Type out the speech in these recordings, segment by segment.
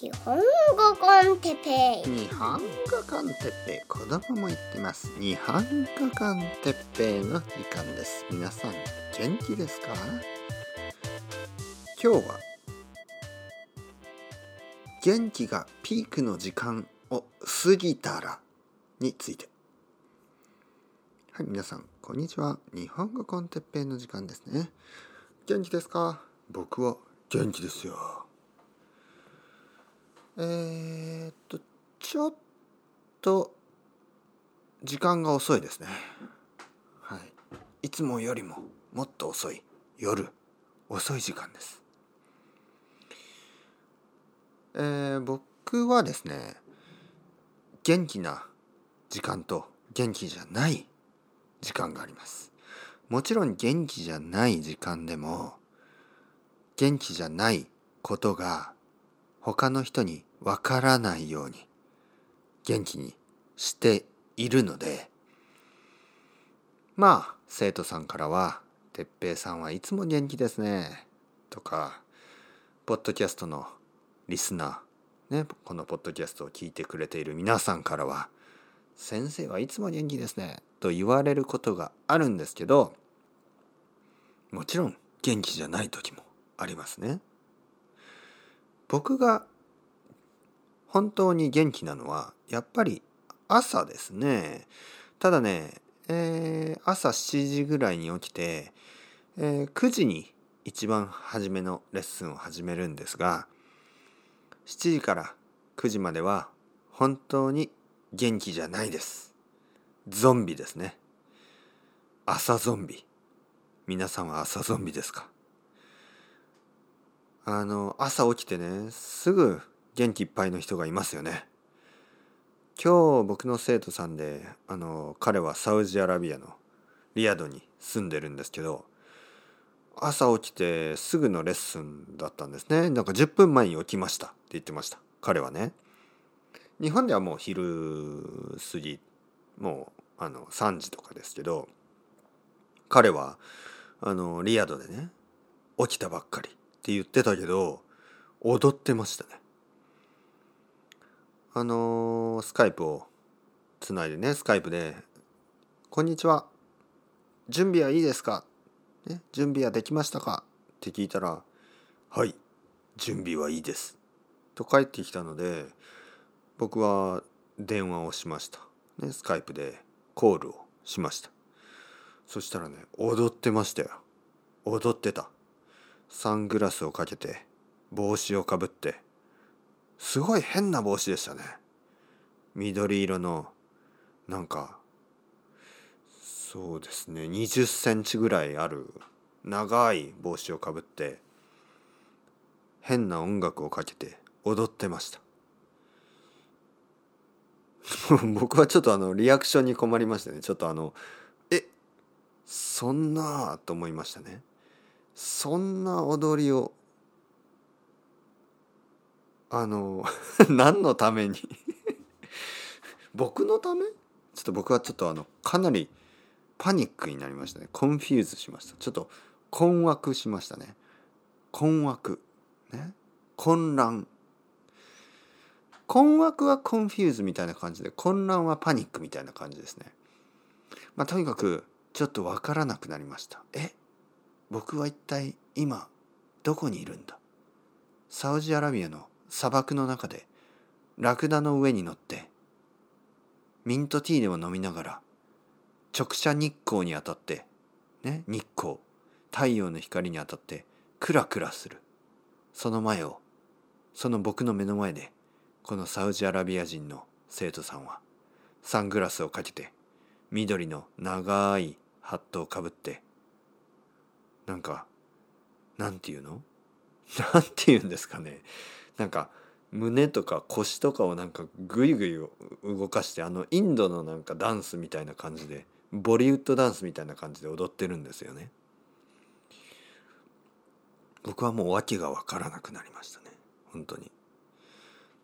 日本語 con Teppei。日本語 con Teppei。子供も言ってます。日本語 con Teppei の時間です。皆さん元気ですか？今日は元気がピークの時間を過ぎたらについて。はい皆さんこんにちは。日本語 con Teppei の時間ですね。元気ですか？僕は元気ですよ。えー、っとちょっと時間が遅いですね。はい。いつもよりももっと遅い夜。遅い時間です。えー、僕はですね元気な時間と元気じゃない時間があります。もちろん元気じゃない時間でも元気じゃないことが他の人にわからないように元気にしているのでまあ生徒さんからは「哲平さんはいつも元気ですね」とかポッドキャストのリスナーねこのポッドキャストを聞いてくれている皆さんからは「先生はいつも元気ですね」と言われることがあるんですけどもちろん元気じゃない時もありますね。僕が本当に元気なのはやっぱり朝ですね。ただね、えー、朝7時ぐらいに起きて、えー、9時に一番初めのレッスンを始めるんですが7時から9時までは本当に元気じゃないです。ゾンビですね。朝ゾンビ。皆さんは朝ゾンビですか？あの朝起きてねすぐ元気いっぱいの人がいますよね。今日僕の生徒さんであの彼はサウジアラビアのリヤドに住んでるんですけど朝起きてすぐのレッスンだったんですね。なんか10分前に起きましたって言ってました。彼はね。日本ではもう昼過ぎもうあの3時とかですけど彼はあのリヤドでね起きたばっかりって言ってたけど踊ってましたね。あのー、スカイプをつないでねスカイプで「こんにちは。準備はいいですか?」ね「準備はできましたか?」って聞いたら「はい準備はいいです」と帰ってきたので僕は電話をしました、ね、スカイプでコールをしました。そしたらね踊ってましたよ。踊ってた。サングラスをかけて帽子をかぶってすごい変な帽子でしたね。緑色のなんかそうですね。20センチぐらいある長い帽子をかぶって変な音楽をかけて踊ってました。僕はちょっとあのリアクションに困りましたね。ちょっとあのえそんなと思いましたね。そんな踊りをあの 何のために？僕のため？ちょっと僕はちょっとあのかなりパニックになりましたね。 confuse しました。ちょっと困惑しましたね。困惑。ね？混乱。困惑は confuse みたいな感じで混乱はパニックみたいな感じですね。まあとにかくちょっとわからなくなりました。え？僕は一体今どこにいるんだ？サウジアラビアの砂漠の中でラクダの上に乗ってミントティーでも飲みながら直射日光に当たってね日光太陽の光に当たってクラクラする。その前をその僕の目の前でこのサウジアラビア人の生徒さんはサングラスをかけて緑の長いハットをかぶってなんかなんていうの？なんて言うんですかね。なんか胸とか腰とかをなんかグイグイ動かしてあのインドのなんかダンスみたいな感じでボリウッドダンスみたいな感じで踊ってるんですよね。僕はもう訳が分からなくなりましたね本当に。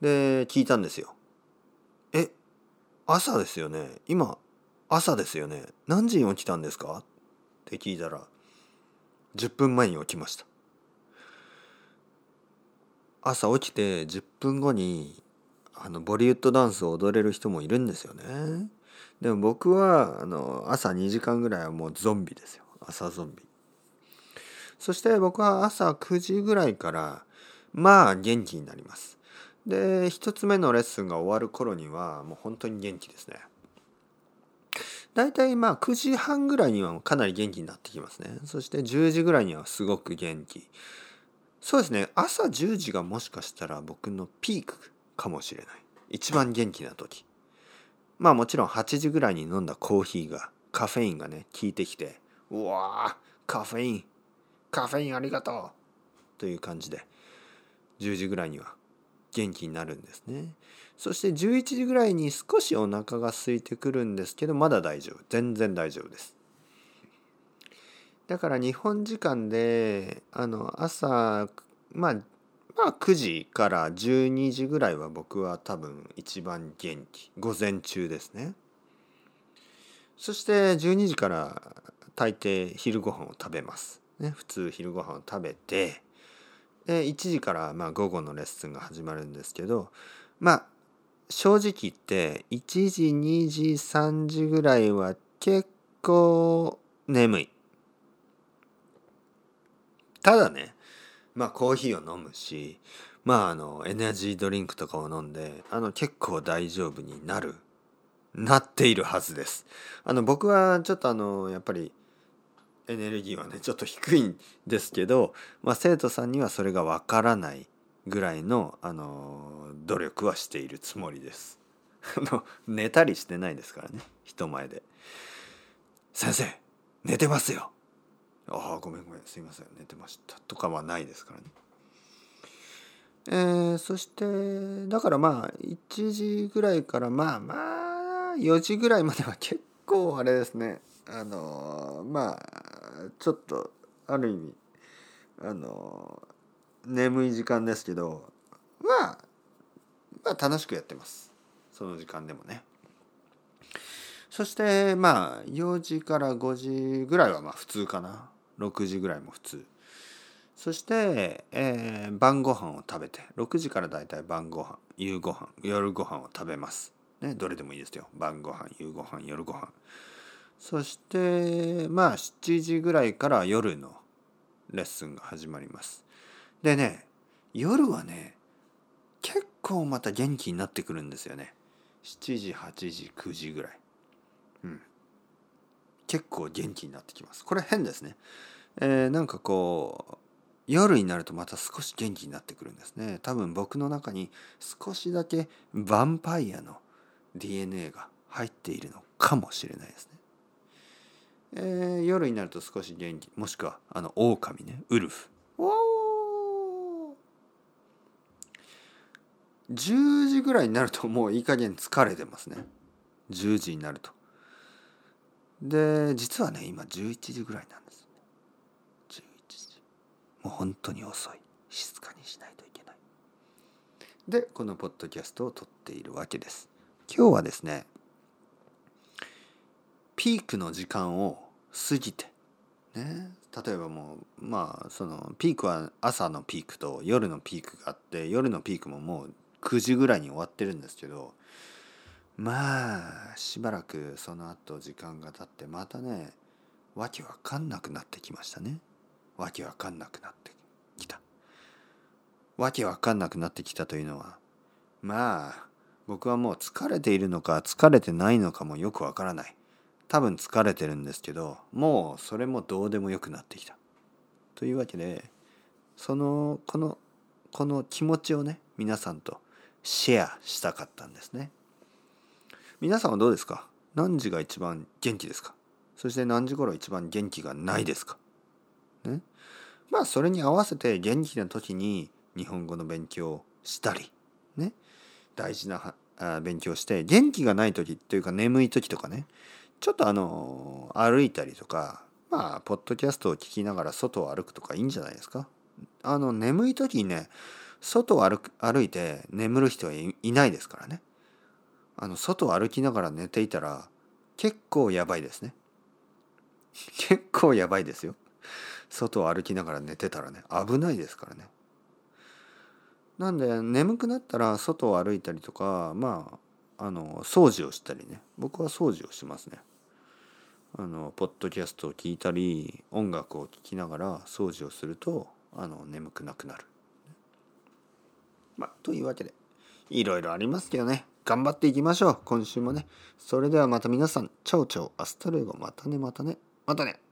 で聞いたんですよ。え朝ですよね今朝ですよね何時に起きたんですか？って聞いたら10分前に起きました朝起きて10分後にあのボリウッドダンスを踊れる人もいるんですよね。でも僕はあの朝2時間ぐらいはもうゾンビですよ朝ゾンビ。そして僕は朝9時ぐらいからまあ元気になります。で1つ目のレッスンが終わる頃にはもう本当に元気ですね。大体まあ9時半ぐらいにはかなり元気になってきますね。そして10時ぐらいにはすごく元気。そうですね。朝10時がもしかしたら僕のピークかもしれない。一番元気な時。まあもちろん8時ぐらいに飲んだコーヒーがカフェインがね効いてきてうわーカフェインカフェインありがとうという感じで10時ぐらいには元気になるんですね。そして11時ぐらいに少しお腹が空いてくるんですけどまだ大丈夫。全然大丈夫です。だから日本時間であの朝まあまあ9時から12時ぐらいは僕は多分一番元気午前中ですね。そして12時から大抵昼ご飯を食べますね。普通昼ご飯を食べてで1時からまあ午後のレッスンが始まるんですけどまあ正直言って1時2時3時ぐらいは結構眠い。ただねまあコーヒーを飲むしまああのエナジードリンクとかを飲んであの結構大丈夫になるなっているはずです。あの僕はちょっとあのやっぱりエネルギーはねちょっと低いんですけど、まあ、生徒さんにはそれがわからないぐらいのあの努力はしているつもりです。あの寝たりしてないですからね人前で。先生寝てますよああごめんごめんすいません寝てましたとかはないですからね。えー、そしてだからまあ1時ぐらいからまあまあ4時ぐらいまでは結構あれですねあのまあちょっとある意味あの眠い時間ですけどまあまあ楽しくやってますその時間でもね。そしてまあ4時から5時ぐらいはまあ普通かな6時ぐらいも普通。そして、えー、晩ご飯を食べて6時からだいたい晩ご飯夕ご飯夜ご飯を食べます。ねどれでもいいですよ。晩ご飯夕ご飯夜ご飯。そしてまあ7時ぐらいから夜のレッスンが始まります。でね夜はね結構また元気になってくるんですよね。7時8時9時ぐらい。うん。結構元気になってきます。これ変ですね、えー、なんかこう夜になるとまた少し元気になってくるんですね。多分僕の中に少しだけヴァンパイアの DNA が入っているのかもしれないですね、えー、夜になると少し元気もしくはあの狼ね。ウルフ。10時ぐらいになるともういい加減疲れてますね。10時になると。で実はね今11時ぐらいなんです。11時。もう本当に遅い。静かにしないといけない。でこのポッドキャストを撮っているわけです。今日はですねピークの時間を過ぎてね例えばもうまあそのピークは朝のピークと夜のピークがあって夜のピークももう9時ぐらいに終わってるんですけどまあしばらくその後時間が経ってまたねわけわかんなくなってきましたね。わけわかんなくなってきた。わけわかんなくなってきたというのはまあ僕はもう疲れているのか疲れてないのかもよくわからない。多分疲れてるんですけどもうそれもどうでもよくなってきた。というわけでそのこのこの気持ちをね皆さんとシェアしたかったんですね。皆さんはどうですか？何時が一番元気ですか？そして何時頃一番元気がないですか？ね？まあそれに合わせて元気な時に日本語の勉強をしたりね？大事な勉強して元気がない時っていうか眠い時とかね。ちょっとあの歩いたりとかまあポッドキャストを聞きながら外を歩くとかいいんじゃないですか？あの眠い時にね外を歩く歩いて眠る人はいないですからね。あの外を歩きながら寝ていたら結構やばいですね。結構やばいですよ。外を歩きながら寝てたらね危ないですからね。なんで眠くなったら外を歩いたりとかまああの掃除をしたりね。僕は掃除をしますね。あのポッドキャストを聞いたり音楽を聴きながら掃除をするとあの眠くなくなる。まあというわけでいろいろありますけどね。頑張っていきましょう。今週もね。それではまた皆さん。 Chao chao。Hasta luego。またねまたね。またね。